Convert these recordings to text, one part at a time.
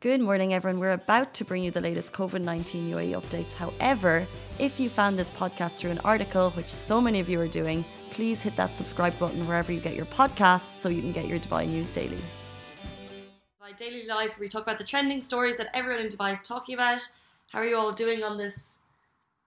Good morning, everyone. We're about to bring you the latest COVID 19 UAE updates. However, if you found this podcast through an article, which so many of you are doing, please hit that subscribe button wherever you get your podcasts so you can get your Dubai news daily. Dubai Daily Life, we talk about the trending stories that everyone in Dubai is talking about. How are you all doing on this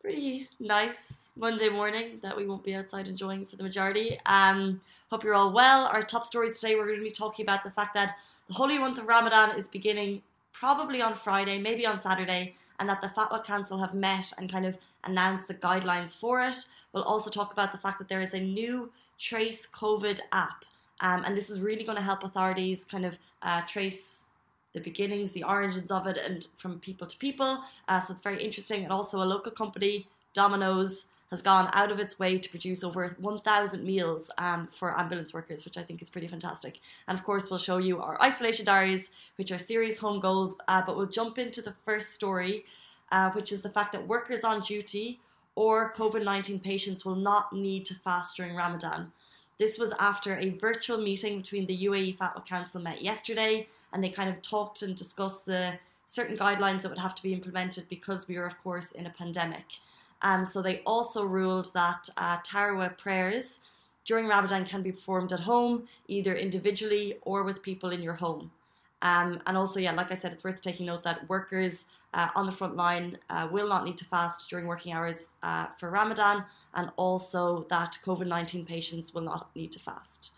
pretty nice Monday morning that we won't be outside enjoying for the majority? Um, hope you're all well. Our top stories today, we're going to be talking about the fact that the holy month of Ramadan is beginning probably on Friday, maybe on Saturday, and that the Fatwa Council have met and kind of announced the guidelines for it. We'll also talk about the fact that there is a new Trace COVID app, um, and this is really going to help authorities kind of uh, trace the beginnings, the origins of it, and from people to people. Uh, so it's very interesting. And also, a local company, Domino's, has gone out of its way to produce over 1,000 meals um, for ambulance workers, which I think is pretty fantastic. And of course, we'll show you our isolation diaries, which are series home goals. Uh, but we'll jump into the first story, uh, which is the fact that workers on duty or COVID 19 patients will not need to fast during Ramadan. This was after a virtual meeting between the UAE Fatwa Council met yesterday, and they kind of talked and discussed the certain guidelines that would have to be implemented because we are, of course, in a pandemic. Um, so they also ruled that uh, Tarawih prayers during Ramadan can be performed at home, either individually or with people in your home. Um, and also, yeah, like I said, it's worth taking note that workers uh, on the front line uh, will not need to fast during working hours uh, for Ramadan, and also that COVID 19 patients will not need to fast.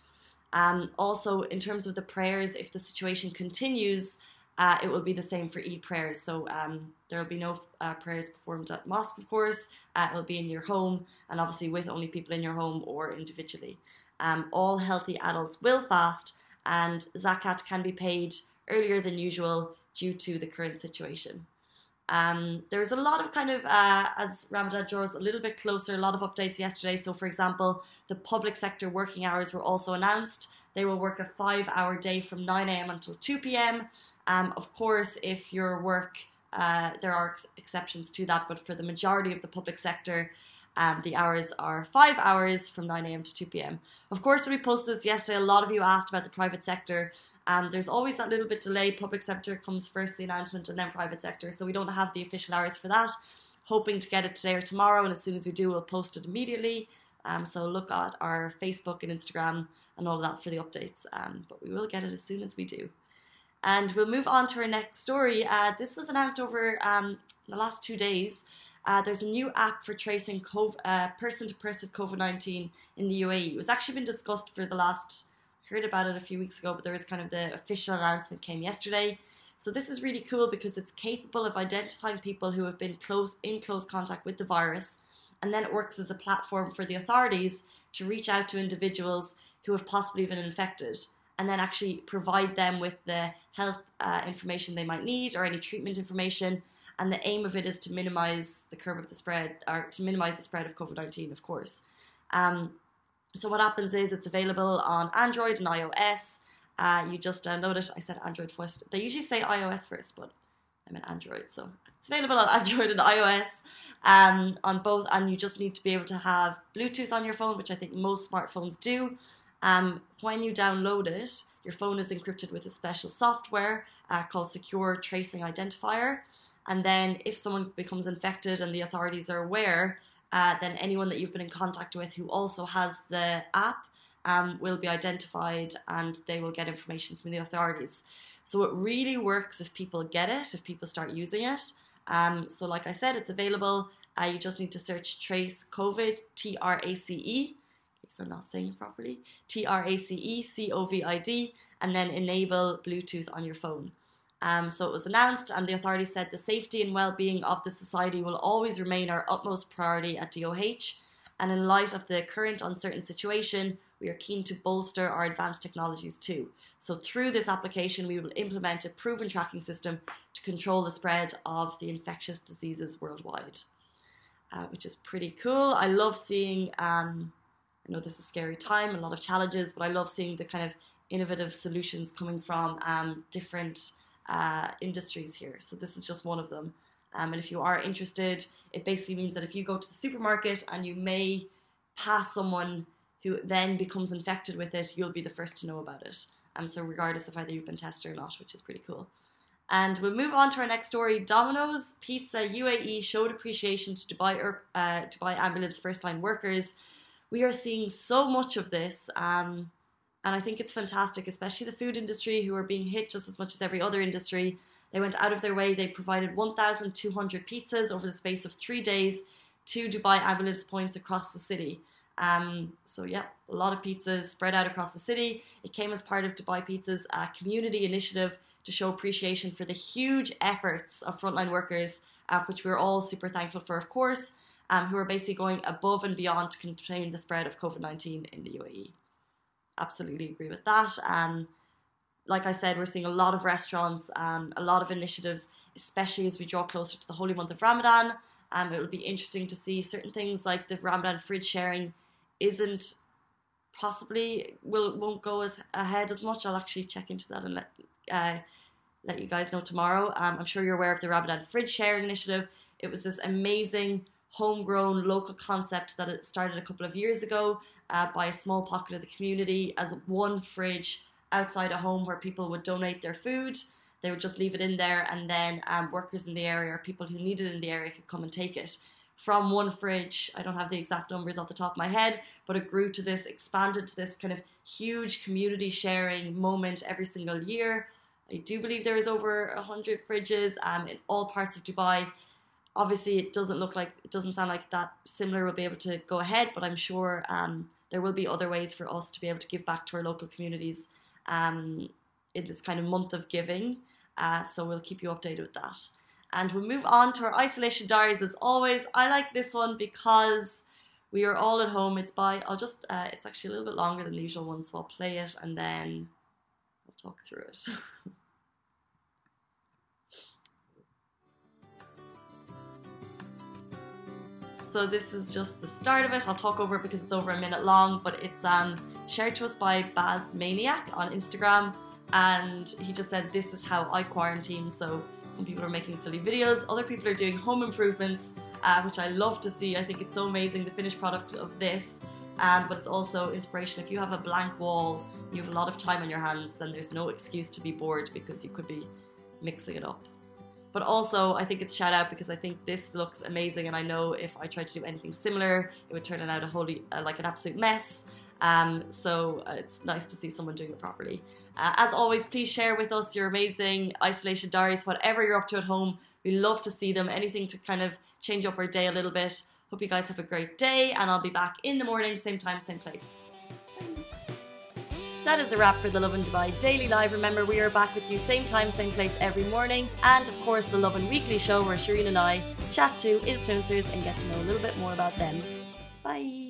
Um, also, in terms of the prayers, if the situation continues, uh, it will be the same for Eid prayers. So um, there will be no uh, prayers performed at mosque, of course. Uh, it will be in your home, and obviously with only people in your home or individually. Um, all healthy adults will fast, and zakat can be paid earlier than usual due to the current situation. Um, there is a lot of kind of, uh, as Ramadan draws a little bit closer, a lot of updates yesterday. So, for example, the public sector working hours were also announced. They will work a five hour day from 9 a.m. until 2 p.m. Um, of course, if your work, uh, there are ex- exceptions to that, but for the majority of the public sector, um, the hours are five hours from 9 a.m. to 2 p.m. Of course, when we posted this yesterday, a lot of you asked about the private sector. And there's always that little bit delay. Public sector comes first, the announcement, and then private sector. So we don't have the official hours for that. Hoping to get it today or tomorrow, and as soon as we do, we'll post it immediately. Um, so look at our Facebook and Instagram and all of that for the updates. Um, but we will get it as soon as we do. And we'll move on to our next story. Uh, this was announced over um, the last two days. Uh, there's a new app for tracing person to person COVID 19 in the UAE. It was actually been discussed for the last, heard about it a few weeks ago, but there was kind of the official announcement came yesterday. So this is really cool because it's capable of identifying people who have been close in close contact with the virus, and then it works as a platform for the authorities to reach out to individuals who have possibly been infected and then actually provide them with the health uh, information they might need or any treatment information. And the aim of it is to minimize the curve of the spread, or to minimize the spread of COVID 19, of course. Um, so, what happens is it's available on Android and iOS. Uh, you just download it. I said Android first. They usually say iOS first, but I'm an Android, so it's available on Android and iOS um, on both. And you just need to be able to have Bluetooth on your phone, which I think most smartphones do. Um, when you download it, your phone is encrypted with a special software uh, called Secure Tracing Identifier. And then, if someone becomes infected and the authorities are aware, uh, then anyone that you've been in contact with who also has the app um, will be identified and they will get information from the authorities. So, it really works if people get it, if people start using it. Um, so, like I said, it's available. Uh, you just need to search Trace COVID, T R A C E, I'm not saying it properly, T R A C E C O V I D, and then enable Bluetooth on your phone. Um, so it was announced, and the authority said the safety and well being of the society will always remain our utmost priority at DOH. And in light of the current uncertain situation, we are keen to bolster our advanced technologies too. So, through this application, we will implement a proven tracking system to control the spread of the infectious diseases worldwide, uh, which is pretty cool. I love seeing um, I know this is a scary time, a lot of challenges, but I love seeing the kind of innovative solutions coming from um, different uh, industries here. So this is just one of them. Um, and if you are interested, it basically means that if you go to the supermarket and you may pass someone who then becomes infected with it, you'll be the first to know about it. Um, so regardless of whether you've been tested or not, which is pretty cool. And we'll move on to our next story. Domino's Pizza UAE showed appreciation to Dubai, uh, Dubai ambulance first line workers. We are seeing so much of this. Um, and I think it's fantastic, especially the food industry who are being hit just as much as every other industry. They went out of their way. They provided 1,200 pizzas over the space of three days to Dubai ambulance points across the city. Um, so yeah, a lot of pizzas spread out across the city. It came as part of Dubai Pizza's uh, community initiative to show appreciation for the huge efforts of frontline workers, uh, which we're all super thankful for, of course, um, who are basically going above and beyond to contain the spread of COVID 19 in the UAE. Absolutely agree with that. Um, like I said, we're seeing a lot of restaurants, um, a lot of initiatives, especially as we draw closer to the holy month of Ramadan. Um, it will be interesting to see certain things like the Ramadan fridge sharing isn't possibly will won't go as ahead as much. I'll actually check into that and let uh, let you guys know tomorrow. Um, I'm sure you're aware of the Ramadan Fridge Sharing Initiative. It was this amazing homegrown local concept that started a couple of years ago uh, by a small pocket of the community as one fridge outside a home where people would donate their food. They would just leave it in there, and then um, workers in the area or people who needed it in the area could come and take it. From one fridge, I don't have the exact numbers off the top of my head, but it grew to this, expanded to this kind of huge community sharing moment every single year. I do believe there is over 100 fridges um, in all parts of Dubai. Obviously, it doesn't look like, it doesn't sound like that similar will be able to go ahead, but I'm sure um, there will be other ways for us to be able to give back to our local communities um, in this kind of month of giving. Uh, so we'll keep you updated with that. And we'll move on to our isolation diaries as always. I like this one because we are all at home. It's by, I'll just, uh, it's actually a little bit longer than the usual one, so I'll play it and then I'll talk through it. so this is just the start of it. I'll talk over it because it's over a minute long, but it's um, shared to us by Baz Maniac on Instagram, and he just said, "This is how I quarantine." So some people are making silly videos, other people are doing home improvements, uh, which I love to see. I think it's so amazing the finished product of this. Um, but it's also inspiration. If you have a blank wall, you have a lot of time on your hands, then there's no excuse to be bored because you could be mixing it up. But also, I think it's shout out because I think this looks amazing, and I know if I tried to do anything similar, it would turn out a holy uh, like an absolute mess. Um, so uh, it's nice to see someone doing it properly. Uh, as always, please share with us your amazing isolation diaries, whatever you're up to at home. We love to see them. Anything to kind of change up our day a little bit. Hope you guys have a great day, and I'll be back in the morning, same time, same place. That is a wrap for the Lovin Dubai Daily Live. Remember, we are back with you same time, same place every morning. And of course, the Lovin Weekly Show where Shireen and I chat to influencers and get to know a little bit more about them. Bye.